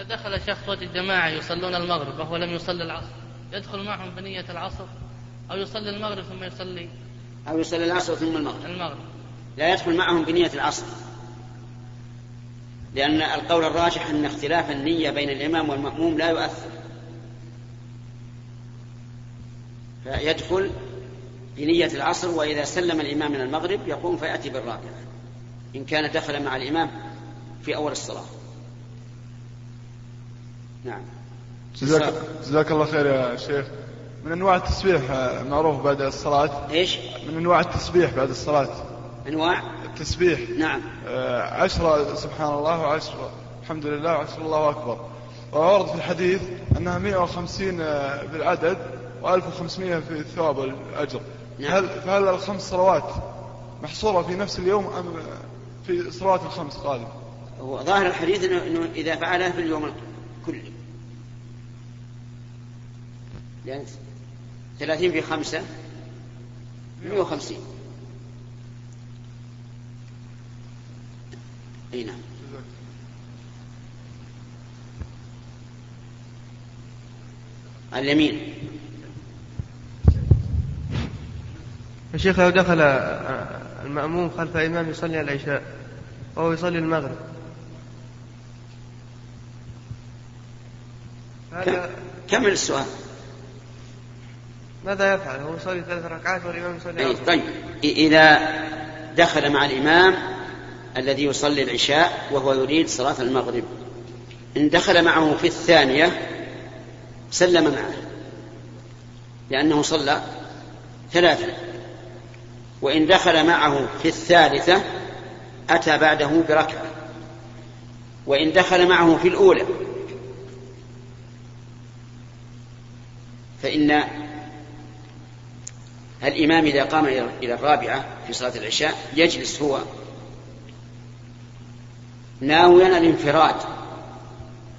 إذا دخل شخص جماعة يصلون المغرب وهو لم يصلي العصر يدخل معهم بنية العصر أو يصلي المغرب ثم يصلي أو يصلي العصر ثم المغرب. المغرب. لا يدخل معهم بنية العصر. لأن القول الراجح أن اختلاف النية بين الإمام والمأموم لا يؤثر. فيدخل بنية العصر وإذا سلم الإمام من المغرب يقوم فيأتي بالرابعة إن كان دخل مع الإمام في أول الصلاة. نعم. جزاك, جزاك الله خير يا شيخ. من أنواع التسبيح معروف بعد الصلاة؟ إيش؟ من أنواع التسبيح بعد الصلاة؟ أنواع؟ التسبيح. نعم. آه، عشرة سبحان الله وعشرة. الحمد لله وعشرة الله أكبر. وورد في الحديث أنها 150 آه، بالعدد و1500 في الثواب والأجر نعم. هل فهل الخمس صلوات محصورة في نفس اليوم أم في الصلوات الخمس قادم هو ظاهر الحديث إنه إذا فعلها في اليوم كله لأن 30 في خمسة 150 أي نعم. اليمين. يا شيخ لو دخل المأموم خلف إمام يصلي العشاء وهو يصلي المغرب هذا كمل السؤال. ماذا يفعل؟ هو يصلي ثلاث ركعات والإمام يصلي أي أربع طيب. إذا دخل مع الإمام الذي يصلي العشاء وهو يريد صلاة المغرب. إن دخل معه في الثانية سلم معه. لأنه صلى ثلاثة. وإن دخل معه في الثالثة أتى بعده بركعة. وإن دخل معه في الأولى فإن الإمام إذا قام إلى الرابعة في صلاة العشاء يجلس هو ناويا الانفراد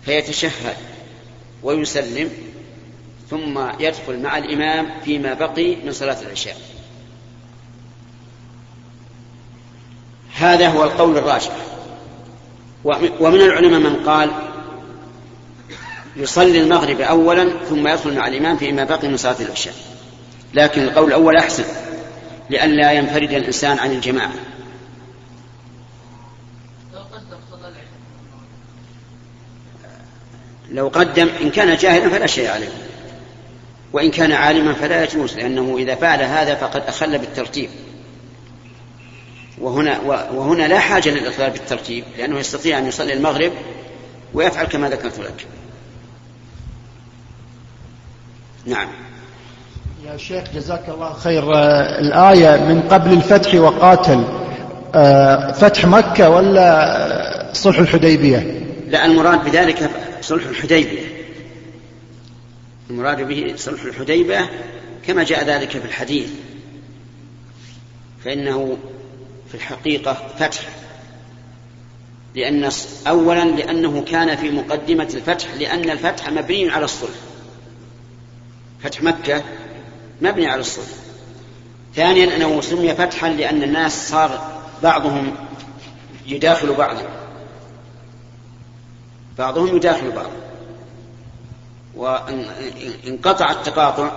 فيتشهد ويسلم ثم يدخل مع الإمام فيما بقي من صلاة العشاء. هذا هو القول الراجح. ومن العلماء من قال يصلي المغرب أولا ثم يدخل مع الإمام فيما بقي من صلاة العشاء. لكن القول الأول أحسن لئلا ينفرد الإنسان عن الجماعة. لو قدم إن كان جاهلا فلا شيء عليه. وإن كان عالما فلا يجوز لأنه إذا فعل هذا فقد أخل بالترتيب. وهنا وهنا لا حاجة للإخلال بالترتيب لأنه يستطيع أن يصلي المغرب ويفعل كما ذكرت لك. نعم. يا شيخ جزاك الله خير. آه، الآية من قبل الفتح وقاتل. آه، فتح مكة ولا صلح الحديبية؟ لا المراد بذلك صلح الحديبية. المراد به صلح الحديبية كما جاء ذلك في الحديث. فإنه في الحقيقة فتح. لأن أولا لأنه كان في مقدمة الفتح لأن الفتح مبني على الصلح. فتح مكة مبني على الصلح ثانيا أنه سمي فتحا لأن الناس صار بعضهم يداخل بعضا بعضهم يداخل بعض. وانقطع التقاطع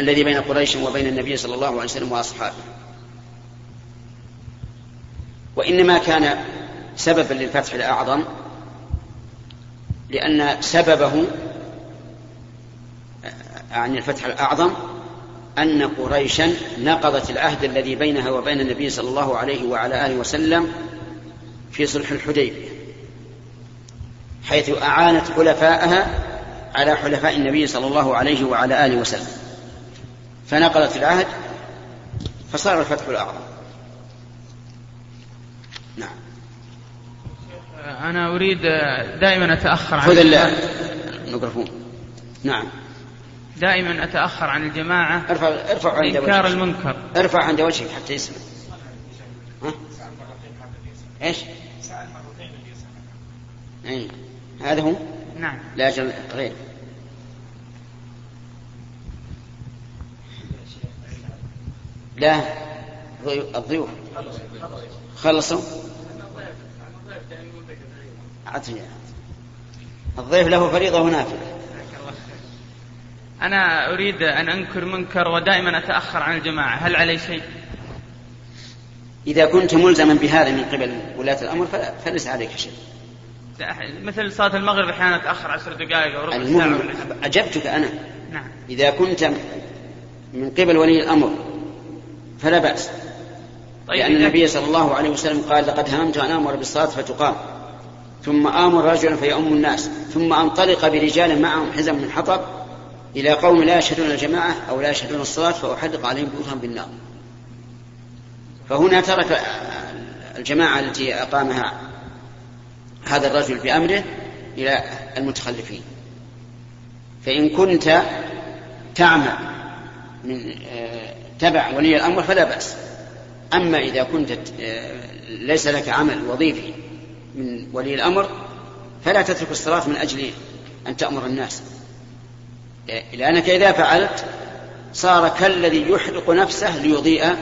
الذي بين قريش وبين النبي صلى الله عليه وسلم وأصحابه. وإنما كان سببا للفتح الأعظم لأن سببه عن الفتح الأعظم أن قريشا نقضت العهد الذي بينها وبين النبي صلى الله عليه وعلى آله وسلم في صلح الحديبية حيث أعانت حلفاءها على حلفاء النبي صلى الله عليه وعلى آله وسلم. فنقلت العهد فصار الفتح الأعظم. نعم. أنا أريد دائما أتأخر عن خذ الميكروفون. نعم. دائما أتأخر عن الجماعة ارفع ارفع عند إنكار وجهك المنكر. ارفع عند وجهك حتى يسمع. ها؟ إيش؟ أي. هذا هو؟ نعم. لا أجل غير. لا. الضيوف. خلصوا؟ عطني الضيف له فريضة ونافلة أنا أريد أن أنكر منكر ودائما أتأخر عن الجماعة. هل علي شيء؟ إذا كنت ملزما بهذا من قبل ولاة الأمر فليس عليك شيء. مثل صلاة المغرب أحيانا أتأخر عشر دقائق أو ربع ساعة. أجبتك أنا. نعم. إذا كنت من قبل ولي الأمر فلا بأس. طيب لأن النبي صلى الله عليه وسلم قال لقد هممت أن آمر بالصلاة فتقام. ثم آمر رجلا فيؤم الناس. ثم أنطلق برجال معهم حزم من حطب. إلى قوم لا يشهدون الجماعة أو لا يشهدون الصلاة فأحرق عليهم بيوتهم بالنار. فهنا ترك الجماعة التي أقامها هذا الرجل بأمره إلى المتخلفين. فإن كنت تعمل من آه، تبع ولي الأمر فلا بأس. أما إذا كنت آه، ليس لك عمل وظيفي من ولي الأمر فلا تترك الصلاة من أجل أن تأمر الناس. لأنك إذا فعلت صار كالذي يحرق نفسه ليضيء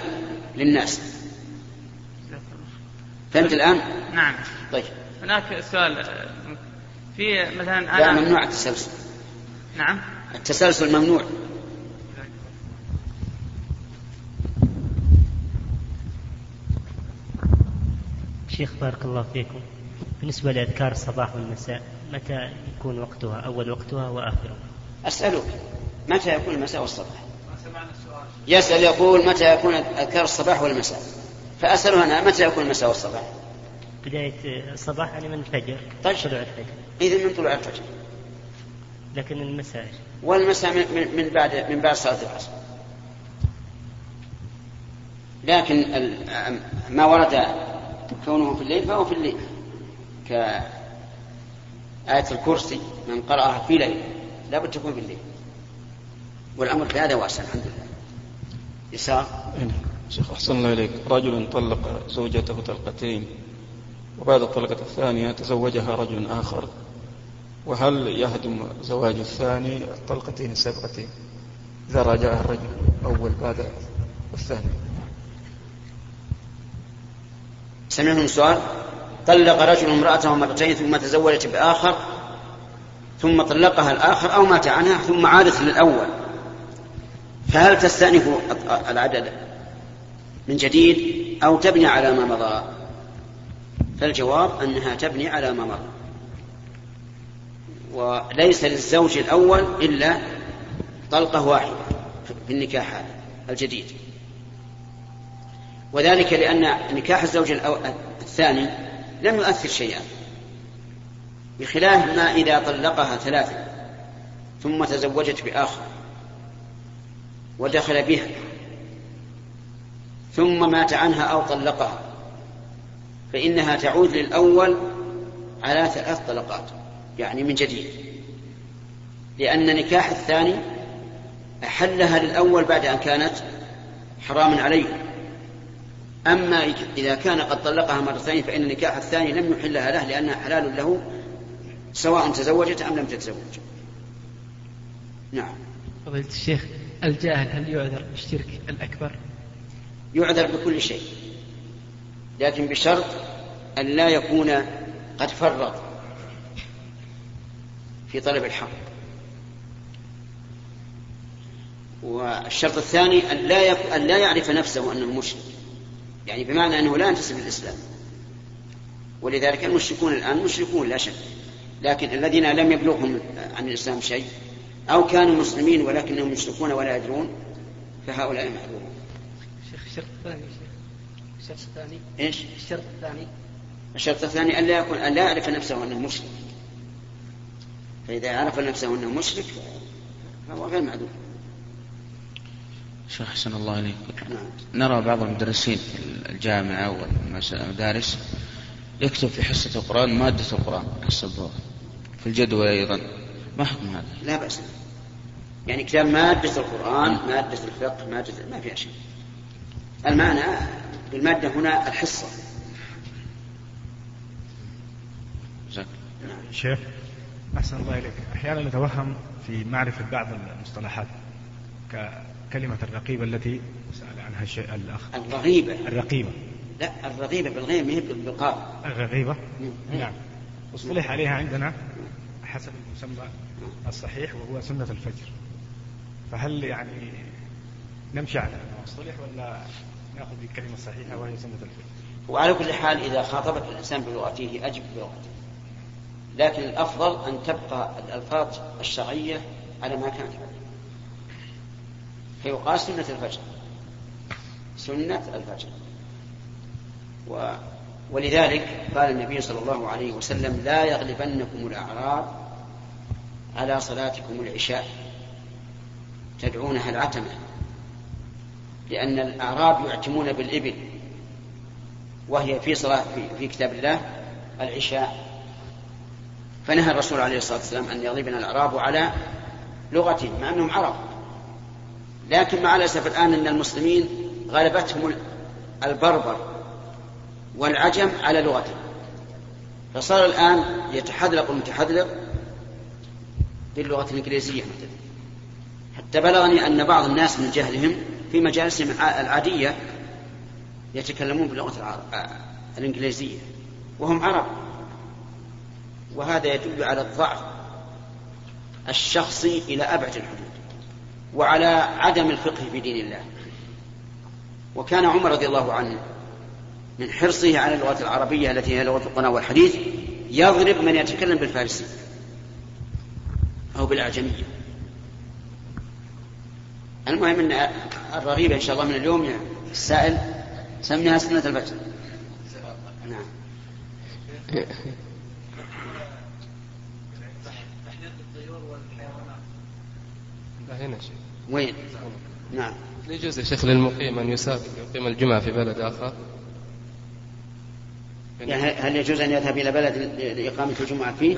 للناس. فهمت الآن؟ نعم. طيب. هناك سؤال في مثلا لا أنا ممنوع التسلسل. نعم. التسلسل ممنوع. شيخ بارك الله فيكم. بالنسبة لأذكار الصباح والمساء متى يكون وقتها؟ أول وقتها وآخره؟ أسألك متى يكون المساء والصباح؟ يسأل يقول متى يكون أذكار الصباح والمساء؟ فأسأله أنا متى يكون المساء والصباح؟ بداية الصباح يعني من الفجر طيب. طلوع الفجر. إذا من طلوع الفجر. لكن المساء. والمساء من, من, من بعد من بعد صلاة العصر. لكن ما ورد كونه في الليل فهو في الليل. كآية الكرسي من قرأها في ليل. لا بد تكون في الليل والأمر في هذا واسع الحمد لله. يسار؟ إيه. شيخ أحسن الله إليك. رجل طلق زوجته طلقتين وبعد الطلقة الثانية تزوجها رجل آخر. وهل يهدم زواج الثاني الطلقتين السابقتين إذا راجعها الرجل الأول بعد الثاني. سمعتم السؤال طلق رجل امرأته مرتين ثم تزوجت بآخر. ثم طلقها الآخر أو مات عنها ثم عادت للأول. فهل تستأنف العدد من جديد أو تبني على ما مضى؟ فالجواب أنها تبني على ما مضى. وليس للزوج الأول إلا طلقة واحدة في النكاح هذا الجديد. وذلك لأن نكاح الزوج الثاني لم يؤثر شيئا. بخلاف ما إذا طلقها ثلاثة ثم تزوجت بآخر ودخل بها ثم مات عنها أو طلقها فإنها تعود للأول على ثلاث طلقات يعني من جديد لأن نكاح الثاني أحلها للأول بعد أن كانت حراما عليه. أما إذا كان قد طلقها مرتين فإن النكاح الثاني لم يحلها له لأنها حلال له سواء تزوجت أم لم تتزوج. نعم. فضيلة الشيخ الجاهل هل يعذر بالشرك الأكبر؟ يعذر بكل شيء لكن بشرط أن لا يكون قد فرط في طلب الحق. والشرط الثاني أن لا يك... أن لا يعرف نفسه أنه مشرك. يعني بمعنى أنه لا ينتسب للإسلام ولذلك المشركون الآن مشركون لا شك. لكن الذين لم يبلغهم عن الإسلام شيء أو كانوا مسلمين ولكنهم مشركون ولا يدرون فهؤلاء معذورون شيخ الشرط الثاني شيخ. الشرط الثاني؟ إيش؟ الشرط الثاني. الشرط الثاني أن لا يكون أن لا يعرف نفسه أنه مشرك. فإذا عرف نفسه أنه مشرك فهو غير معذور. شيخ أحسن الله إليك. نعم. نرى بعض المدرسين في الجامعة والمدارس يكتب في حصة القرآن مادة القرآن حسب في الجدول أيضا. ما حكم هذا؟ لا بأس. يعني كتاب مادة القرآن مادة الفقه مادة ما فيها شيء. المعنى بالمادة هنا الحصة. جزاك. شيخ أحسن الله إليك. أحيانا نتوهم في معرفة بعض المصطلحات ككلمة الرقيبة التي سأل عنها الشيء الأخ. الرغيبة. الرقيبة. لا الرغيبة بالغيب ما هي بالقاف. الرغيبة؟ نعم. اصطلح عليها عندنا. حسب المسمى الصحيح وهو سنة الفجر. فهل يعني نمشي على ما اصطلح ولا نأخذ بالكلمة الصحيحة وهي سنة الفجر؟ وعلى كل حال إذا خاطبك الإنسان بلغته أجب بلغته لكن الأفضل أن تبقى الألفاظ الشرعية على ما كانت عليه. فيقال سنة الفجر. سنة الفجر. و ولذلك قال النبي صلى الله عليه وسلم لا يغلبنكم الأعراب على صلاتكم العشاء تدعونها العتمة لأن الأعراب يعتمون بالإبل وهي في صلاة في, في كتاب الله العشاء. فنهى الرسول عليه الصلاة والسلام أن يغلبنا الأعراب على لغتهم مع أنهم عرب. لكن مع الأسف الآن أن المسلمين غلبتهم البربر والعجم على لغتهم. فصار الآن يتحذلق المتحذلق باللغة الإنجليزية مثلا حتى بلغني أن بعض الناس من جهلهم في مجالسهم العادية يتكلمون باللغة الإنجليزية وهم عرب. وهذا يدل على الضعف الشخصي إلى أبعد الحدود وعلى عدم الفقه في دين الله. وكان عمر رضي الله عنه من حرصه على اللغة العربية التي هي لغة القرآن والحديث يضرب من يتكلم بالفارسية أو بالأعجمية المهم أن الرغيبة إن شاء الله من اليوم السائل سميها سنة الفجر. نعم. هنا شيخ. وين؟ نعم. يجوز يا شيخ للمقيم أن يسافر يقيم الجمعة في بلد آخر. يعني هل يجوز أن يذهب إلى بلد لإقامة الجمعة فيه؟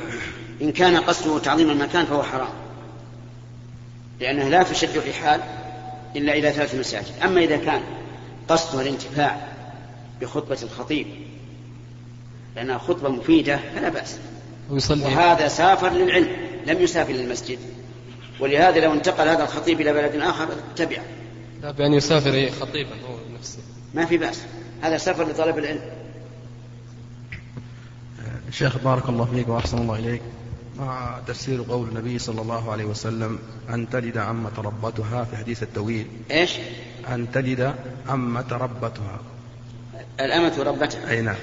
إن كان قصده تعظيم المكان فهو حرام. لأنه لا تشد الرحال إلا إلى ثلاث مساجد. أما إذا كان قصده الانتفاع بخطبة الخطيب لأنها خطبة مفيدة فلا بأس. ويصلي وهذا سافر للعلم لم يسافر للمسجد. ولهذا لو انتقل هذا الخطيب إلى بلد آخر تبعه. لا بأن يسافر خطيبا هو نفسه. ما في بأس. هذا سفر لطلب العلم. شيخ بارك الله فيك وأحسن الله إليك. مع تفسير قول النبي صلى الله عليه وسلم أن تلد عمة ربتها في حديث الطويل إيش؟ أن تلد عمة ربتها. الأمة ربتها. أي نعم.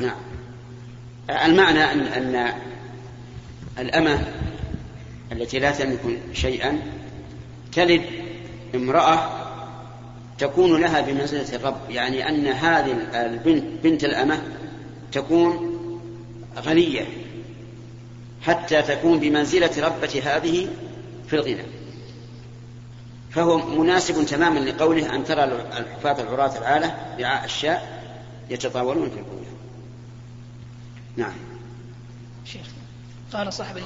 نعم. المعنى أن أن الأمة التي لا تملك شيئا تلد امرأة تكون لها بمنزلة الرب. يعني أن هذه البنت بنت الأمة تكون غنية حتى تكون بمنزلة ربة هذه في الغنى. فهو مناسب تماما لقوله أن ترى الحفاة العراة العالة رعاء الشاء يتطاولون في البنيان. نعم. شيخ قال صاحب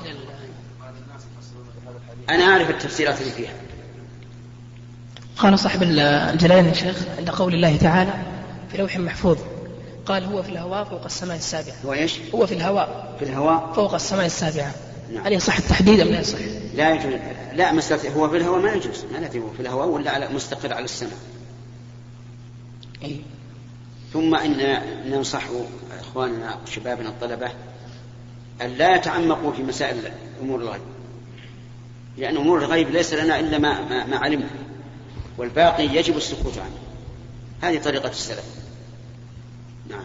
أنا أعرف التفسيرات اللي فيها. قال صاحب الجلالين يا شيخ عند قول الله تعالى في لوح محفوظ قال هو في الهواء فوق السماء السابعة. هو إيش؟ هو في الهواء. في الهواء؟ فوق السماء السابعة. نعم. هل يصح التحديد أم لا يصح؟ لا يجوز. لا مسألة هو في الهواء ما يجوز. ما الذي هو في الهواء ولا على مستقر على السماء. أي. ثم إن ننصح إخواننا وشبابنا الطلبة أن لا يتعمقوا في مسائل أمور الغيب. لأن أمور الغيب ليس لنا إلا ما, ما, ما علمنا. والباقي يجب السكوت عنه. هذه طريقة السلف نعم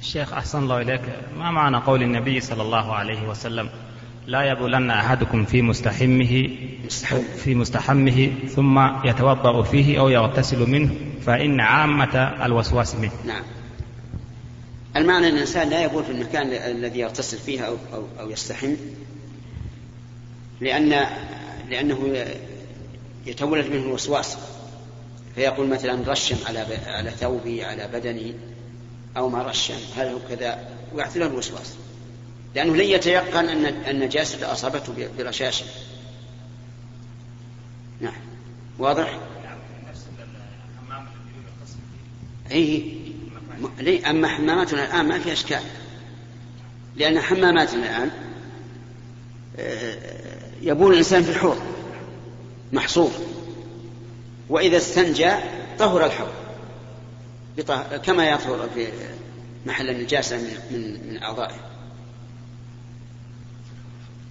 الشيخ أحسن الله إليك ما معنى قول النبي صلى الله عليه وسلم؟ لا يبولن أحدكم في مستحمه في مستحمه ثم يتوضأ فيه أو يغتسل منه فإن عامة الوسواس منه. نعم. المعنى أن الإنسان لا يبول في المكان الذي يغتسل فيه أو, أو, أو يستحم لأن لأنه يتولد منه الوسواس. فيقول مثلا رشم على على ثوبي على بدني أو ما رشم هل هو كذا. ويعثر الوسواس لأنه لن يتيقن أن النجاسة أصابته برشاشة نعم. واضح؟ أي أما حماماتنا الآن ما في أشكال. لأن حماماتنا الآن يبول الإنسان في الحوض. محصور. وإذا استنجى طهر الحوض. كما يطهر في محل النجاسة من من أعضائه.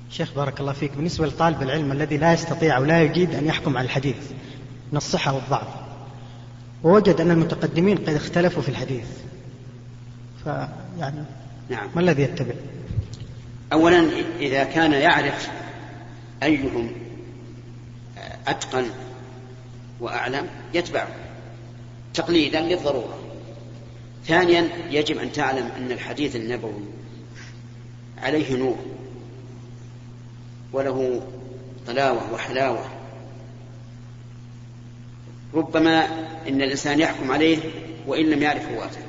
شيخ بارك الله فيك. بالنسبة لطالب العلم الذي لا يستطيع أو لا يجيد أن يحكم على الحديث من الصحة والضعف ووجد أن المتقدمين قد اختلفوا في الحديث. فيعني نعم. ما الذي يتبع؟ أولا إذا كان يعرف أيهم أتقن وأعلم يتبعه. تقليدا للضرورة. ثانيا يجب أن تعلم أن الحديث النبوي عليه نور وله طلاوة وحلاوة. ربما إن الإنسان يحكم عليه وإن لم يعرف رواته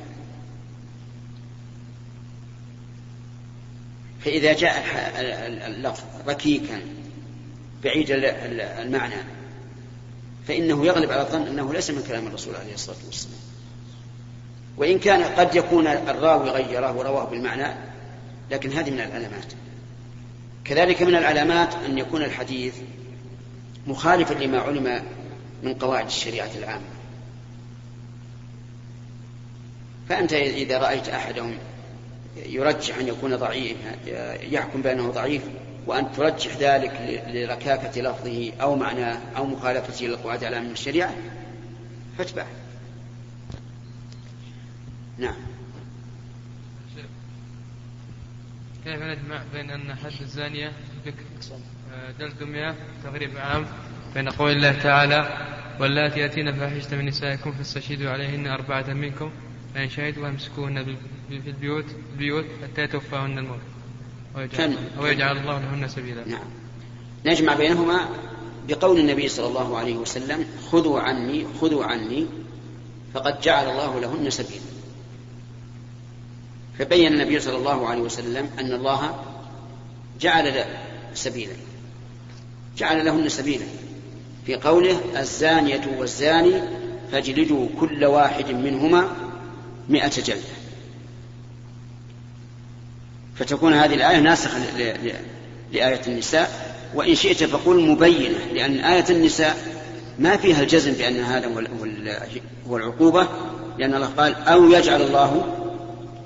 فإذا جاء اللفظ ركيكا بعيد المعنى فإنه يغلب على الظن أنه ليس من كلام الرسول عليه الصلاة والسلام. وإن كان قد يكون الراوي غيره ورواه بالمعنى لكن هذه من العلامات. كذلك من العلامات أن يكون الحديث مخالفا لما علم من قواعد الشريعة العامة. فأنت إذا رأيت أحدهم يرجح أن يكون ضعيف يحكم بأنه ضعيف وأن ترجح ذلك لركاكة لفظه أو معناه أو مخالفته للقواعد العامة من الشريعة فاتبعه. نعم. كيف نجمع بين أن حد الزانية بكر جلد مئة تغريب عام بين قول الله تعالى واللاتي يأتين فاحشة من نسائكم فاستشهدوا عليهن أربعة منكم فإن شهدوا أمسكوهن في البيوت البيوت حتى يتوفاهن الموت. ويجعل, ويجعل الله لهن سبيلا. نعم. نجمع بينهما بقول النبي صلى الله عليه وسلم خذوا عني خذوا عني فقد جعل الله لهن سبيلا. فبين النبي صلى الله عليه وسلم أن الله جعل سبيلا. جعل لهن سبيلا. في قوله الزانية والزاني فاجلدوا كل واحد منهما مئة جلدة. فتكون هذه الآية ناسخة لآية النساء. وإن شئت فقل مبينة لأن آية النساء ما فيها الجزم بأن هذا هو العقوبة لأن الله قال أو يجعل الله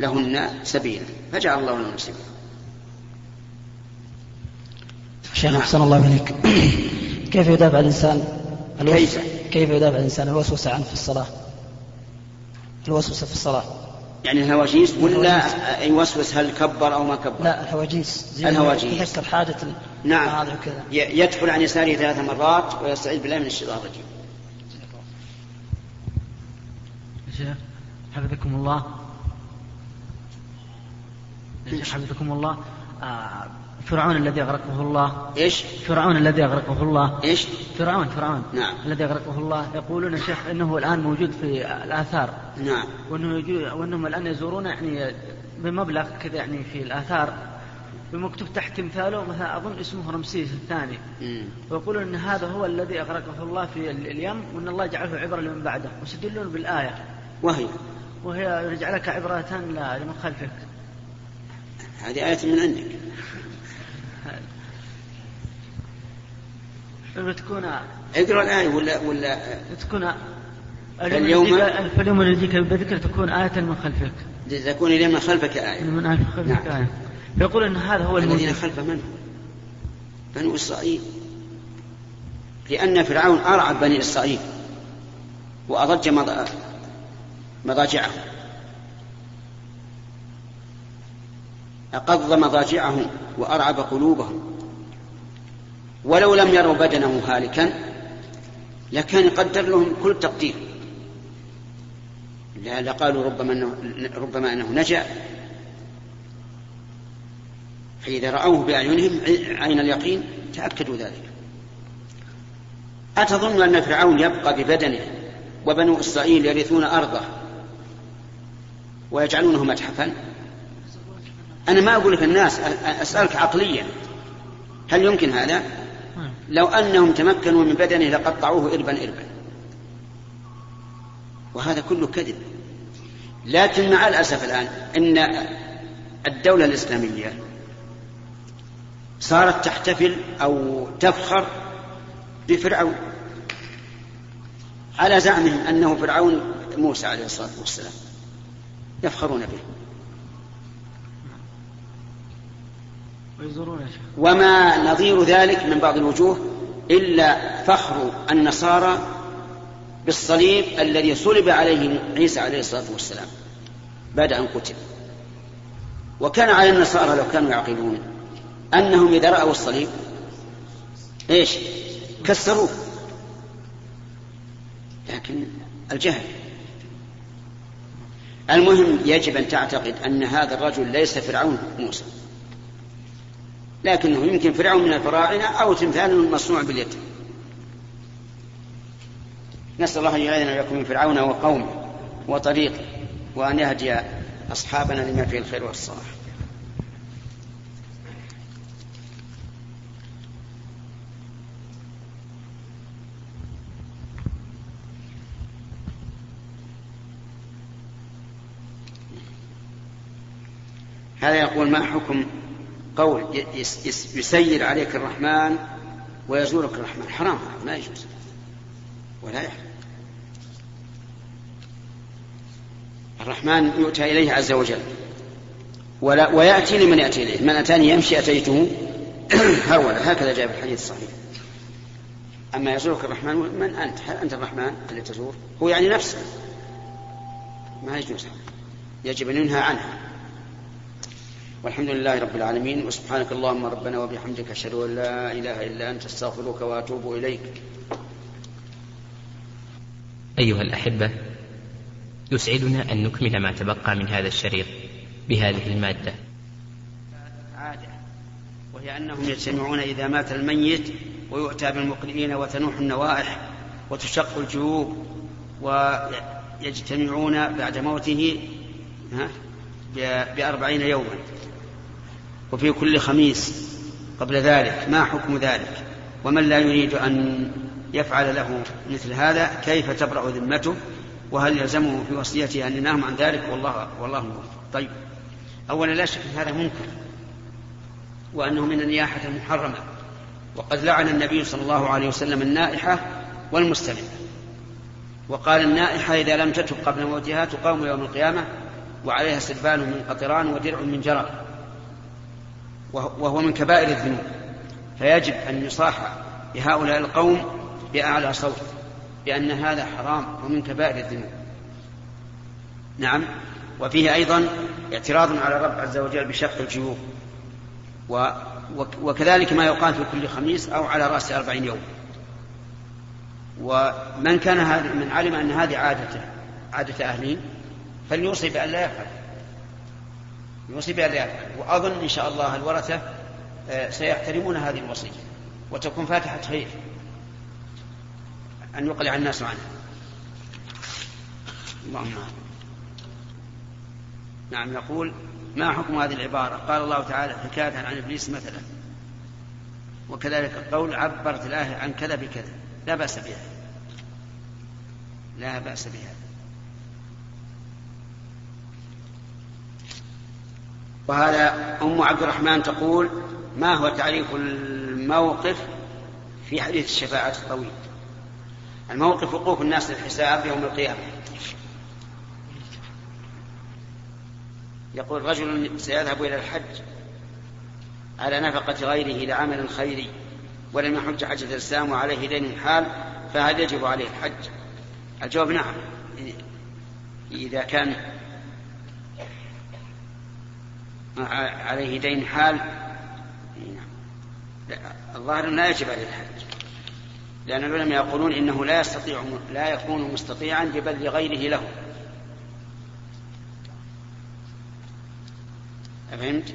لهن سبيلا. فجعل الله لهن سبيلا. شيخ أحسن الله إليك. كيف يدافع الإنسان؟ كيف؟ كيف يدافع الإنسان؟ الوسوسة عنه في الصلاة. الوسوسة في الصلاة. يعني الهواجيس ولا يوسوس هل كبر أو ما كبر؟ لا الهواجيس. الهواجيس. تفسر حاجة نعم. هذا وكذا. يدخل عن يساره ثلاث مرات ويستعيذ بالله من الشيطان الرجيم. شيخ حفظكم الله. شيخ حفظكم الله. آه فرعون الذي أغرقه الله. إيش؟ فرعون الذي أغرقه الله. إيش؟ فرعون فرعون. نعم. الذي أغرقه الله. يقولون شيخ أنه الآن موجود في الآثار. نعم. وأنه وأنهم الآن يزورون يعني بمبلغ كذا يعني في الآثار. ومكتوب تحت تمثاله مثلا أظن اسمه رمسيس الثاني. مم. ويقولون أن هذا هو الذي أغرقه الله في اليم وأن الله جعله عبرة لمن بعده. ويستدلون بالآية. وهي. وهي يجعلك عبرة لمن خلفك. هذه آية من عندك. تكون اقرأ الآية ولا ولا تكون فاليوم فاليوم نجيك بذكر تكون آية من خلفك. تكون اليوم من خلفك آية. من آية خلفك نعم. آية. فيقول أن هذا هو الذين خلف من؟ بنو إسرائيل. لأن فرعون أرعب بني إسرائيل وأضج مضاجعهم. أقض مضاجعهم وأرعب قلوبهم. ولو لم يروا بدنه هالكا لكان يقدر لهم كل تقدير. لقالوا ربما أنه, ربما أنه نجا. فإذا رأوه بأعينهم عين اليقين تأكدوا ذلك. أتظن أن فرعون يبقى ببدنه وبنو إسرائيل يرثون أرضه ويجعلونه متحفا؟ أنا ما أقول لك الناس أسألك عقليا. هل يمكن هذا؟ لو أنهم تمكنوا من بدنه لقطعوه إربا إربا. وهذا كله كذب. لكن مع الأسف الآن أن الدولة الإسلامية صارت تحتفل أو تفخر بفرعون. على زعمهم أنه فرعون موسى عليه الصلاة والسلام. يفخرون به ويزورون يا شيخ وما نظير ذلك من بعض الوجوه إلا فخر النصارى بالصليب الذي صلب عليه عيسى عليه الصلاة والسلام بعد أن قتل. وكان على النصارى لو كانوا يعقلون أنهم إذا رأوا الصليب إيش؟ كسروه. لكن الجهل. المهم يجب أن تعتقد أن هذا الرجل ليس فرعون موسى. لكنه يمكن فرعون من الفراعنة أو تمثال مصنوع باليد. نسأل الله أن يعيذنا وإياكم من فرعون وقومه وطريقه وأن يهدي أصحابنا لما فيه الخير والصلاح. هذا يقول ما حكم قول يس- يس- يسير عليك الرحمن ويزورك الرحمن. حرام ما يجوز. ولا يحرم. الرحمن يؤتى إليه عز وجل. ولا ويأتي لمن يأتي إليه. من أتاني يمشي أتيته. هرولا هكذا جاء في الحديث الصحيح. أما يزورك الرحمن من أنت؟ هل أنت الرحمن اللي تزور؟ هو يعني نفسه. ما يجوز. يجب أن ينهى عنها والحمد لله رب العالمين وسبحانك اللهم ربنا وبحمدك أشهد أن لا إله إلا أنت أستغفرك وأتوب إليك. أيها الأحبة يسعدنا أن نكمل ما تبقى من هذا الشريط بهذه المادة. عادة وهي أنهم يجتمعون إذا مات الميت ويؤتى بالمقرئين وتنوح النوائح وتشق الجيوب ويجتمعون بعد موته بأربعين يوما. وفي كل خميس قبل ذلك ما حكم ذلك؟ ومن لا يريد أن يفعل له مثل هذا كيف تبرأ ذمته؟ وهل يلزمه في وصيته أن ينام عن ذلك؟ والله والله موفق. طيب أولا لا شك هذا منكر وأنه من النياحة المحرمة وقد لعن النبي صلى الله عليه وسلم النائحة والمستمع وقال النائحة إذا لم تتب قبل موتها تقام يوم القيامة وعليها سربان من قطران ودرع من جرى. وهو من كبائر الذنوب. فيجب أن يصاح بهؤلاء القوم بأعلى صوت بأن هذا حرام ومن كبائر الذنوب. نعم. وفيه أيضا اعتراض على الرب عز وجل بشق الجيوب. وكذلك ما يقال في كل خميس أو على رأس أربعين يوم. ومن كان هذا من علم أن هذه عادته عادة أهلين فليوصي بأن لا يفعل. يوصي لا يفعل وأظن إن شاء الله الورثة آه، سيحترمون هذه الوصية. وتكون فاتحة خير. أن يقلع الناس عنها. اللهم. نعم يقول ما حكم هذه العبارة؟ قال الله تعالى حكاية عن إبليس مثلا. وكذلك القول عبرت الآية عن كذا بكذا. لا بأس بها. لا بأس بها. وهذا أم عبد الرحمن تقول ما هو تعريف الموقف في حديث الشفاعة الطويل؟ الموقف وقوف الناس للحساب يوم القيامة. يقول رجل سيذهب إلى الحج على نفقة غيره لعمل خيري ولم يحج حجة الإسلام وعليه دين حال فهل يجب عليه الحج؟ الجواب نعم. إذا كان عليه دين حال. نعم. لا، الظاهر لا يجب عليه الحج. لأن العلماء يقولون إنه لا يستطيع لا يكون مستطيعا ببذل غيره له. أفهمت؟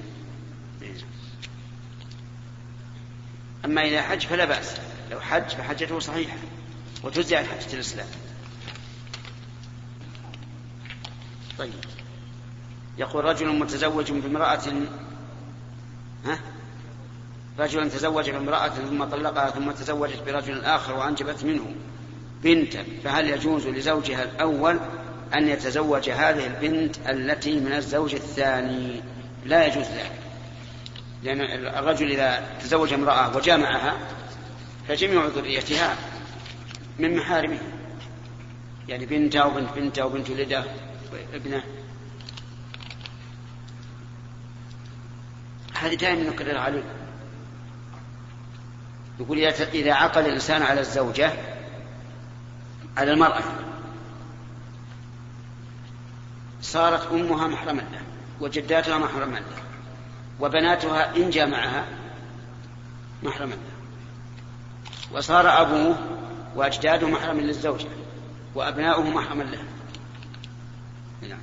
أما إذا حج فلا بأس. لو حج فحجته صحيحة وتجزي حجة الإسلام. طيب. يقول رجل متزوج بامرأة ها؟ رجل تزوج بامرأة ثم طلقها ثم تزوجت برجل آخر وأنجبت منه بنتا فهل يجوز لزوجها الأول أن يتزوج هذه البنت التي من الزوج الثاني؟ لا يجوز ذلك لأن الرجل إذا تزوج امرأة وجامعها فجميع ذريتها من محارمه يعني بنته وبنت بنته وبنت ولده وابنه. هذه دائما نكرر عليه يقول إذا عقد الإنسان على الزوجة على المرأة صارت أمها محرما له وجداتها محرما له وبناتها إن جامعها محرما له. وصار أبوه وأجداده محرما للزوجة وأبناؤه محرما له. نعم.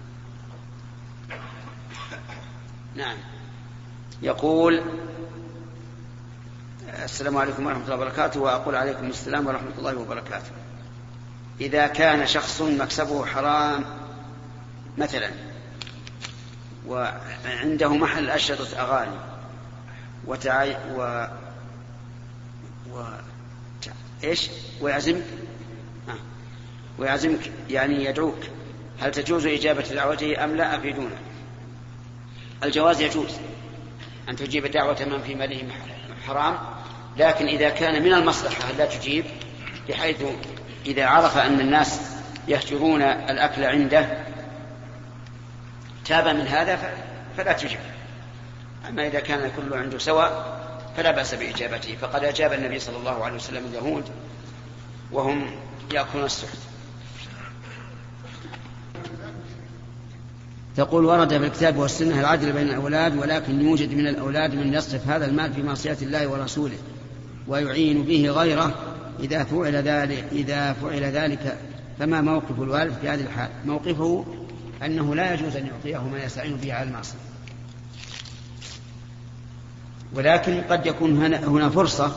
نعم. يقول السلام عليكم ورحمة الله وبركاته وأقول عليكم السلام ورحمة الله وبركاته. إذا كان شخص مكسبه حرام مثلا وعنده محل أشرطة أغاني وتعي و... و... إيش؟ ويعزمك؟ آه. ويعزمك يعني يدعوك. هل تجوز إجابة دعوته أم لا؟ أفيدونا. الجواز يجوز. أن تجيب دعوة من في ماله حرام لكن إذا كان من المصلحة لا تجيب بحيث إذا عرف أن الناس يهجرون الأكل عنده تاب من هذا فلا تجب أما إذا كان كله عنده سواء فلا بأس بإجابته. فقد أجاب النبي صلى الله عليه وسلم اليهود وهم يأكلون السحت. تقول ورد في الكتاب والسنة العدل بين الأولاد ولكن يوجد من الأولاد من يصرف هذا المال في معصية الله ورسوله ويعين به غيره إذا فعل ذلك إذا فعل ذلك فما موقف الوالد في هذه الحال؟ موقفه أنه لا يجوز أن يعطيه ما يستعين به على المعصية. ولكن قد يكون هنا فرصة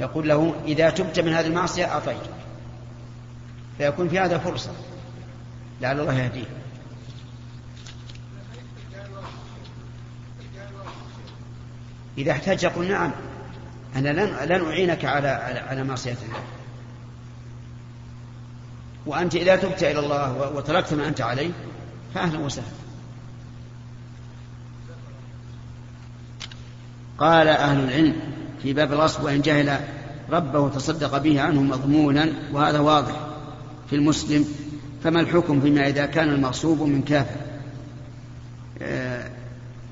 يقول له إذا تبت من هذه المعصية أعطيتك. فيكون في هذا فرصة لعل الله يهديه. إذا احتاج يقول نعم أنا لن لن أعينك على على معصية الله. وأنت إذا تبت إلى الله وتركت ما أنت عليه فأهلا وسهلا. قال أهل العلم في باب الغصب وإن جهل ربه تصدق به عنه مضمونا وهذا واضح في المسلم. فما الحكم فيما إذا كان المغصوب من كافر؟ آه،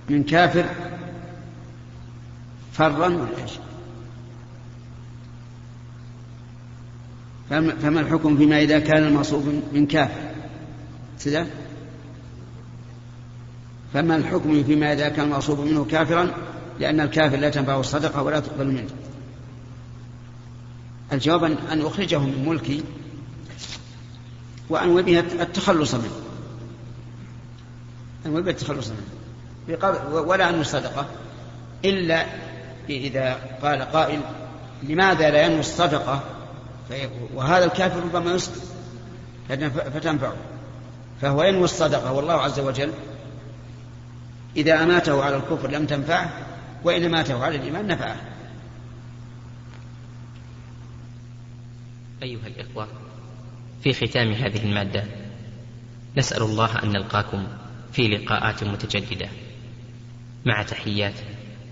من كافر فرا ولا إيش؟ فما الحكم فيما إذا كان المغصوب من كافر؟ كذا فما الحكم فيما إذا كان المغصوب منه كافرا؟ لأن الكافر لا تنفعه الصدقة ولا تقبل منه. الجواب أن أخرجه من ملكي وأنوي به التخلص منه. أنوي به التخلص منه. ولا أنوي الصدقة إلا إذا قال قائل لماذا لا ينوي الصدقة؟ وهذا الكافر ربما يسلم فتنفعه. فهو ينوي الصدقة والله عز وجل إذا أماته على الكفر لم تنفعه وإن أماته على الإيمان نفعه. أيها الإخوة في ختام هذه المادة نسأل الله أن نلقاكم في لقاءات متجددة. مع تحيات.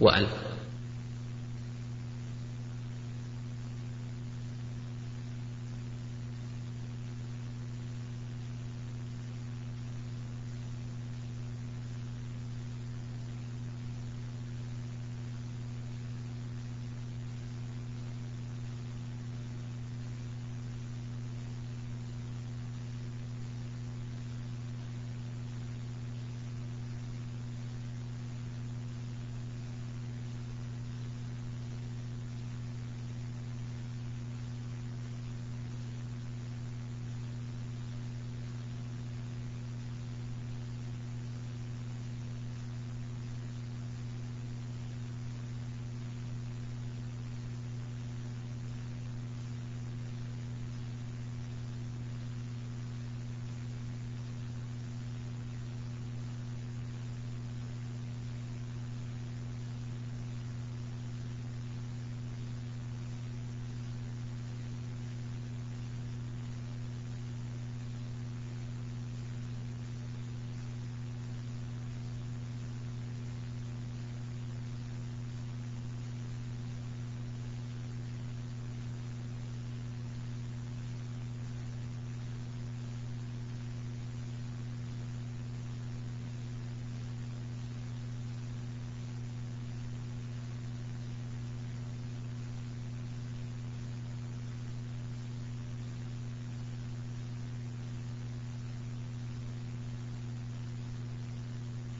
وألف.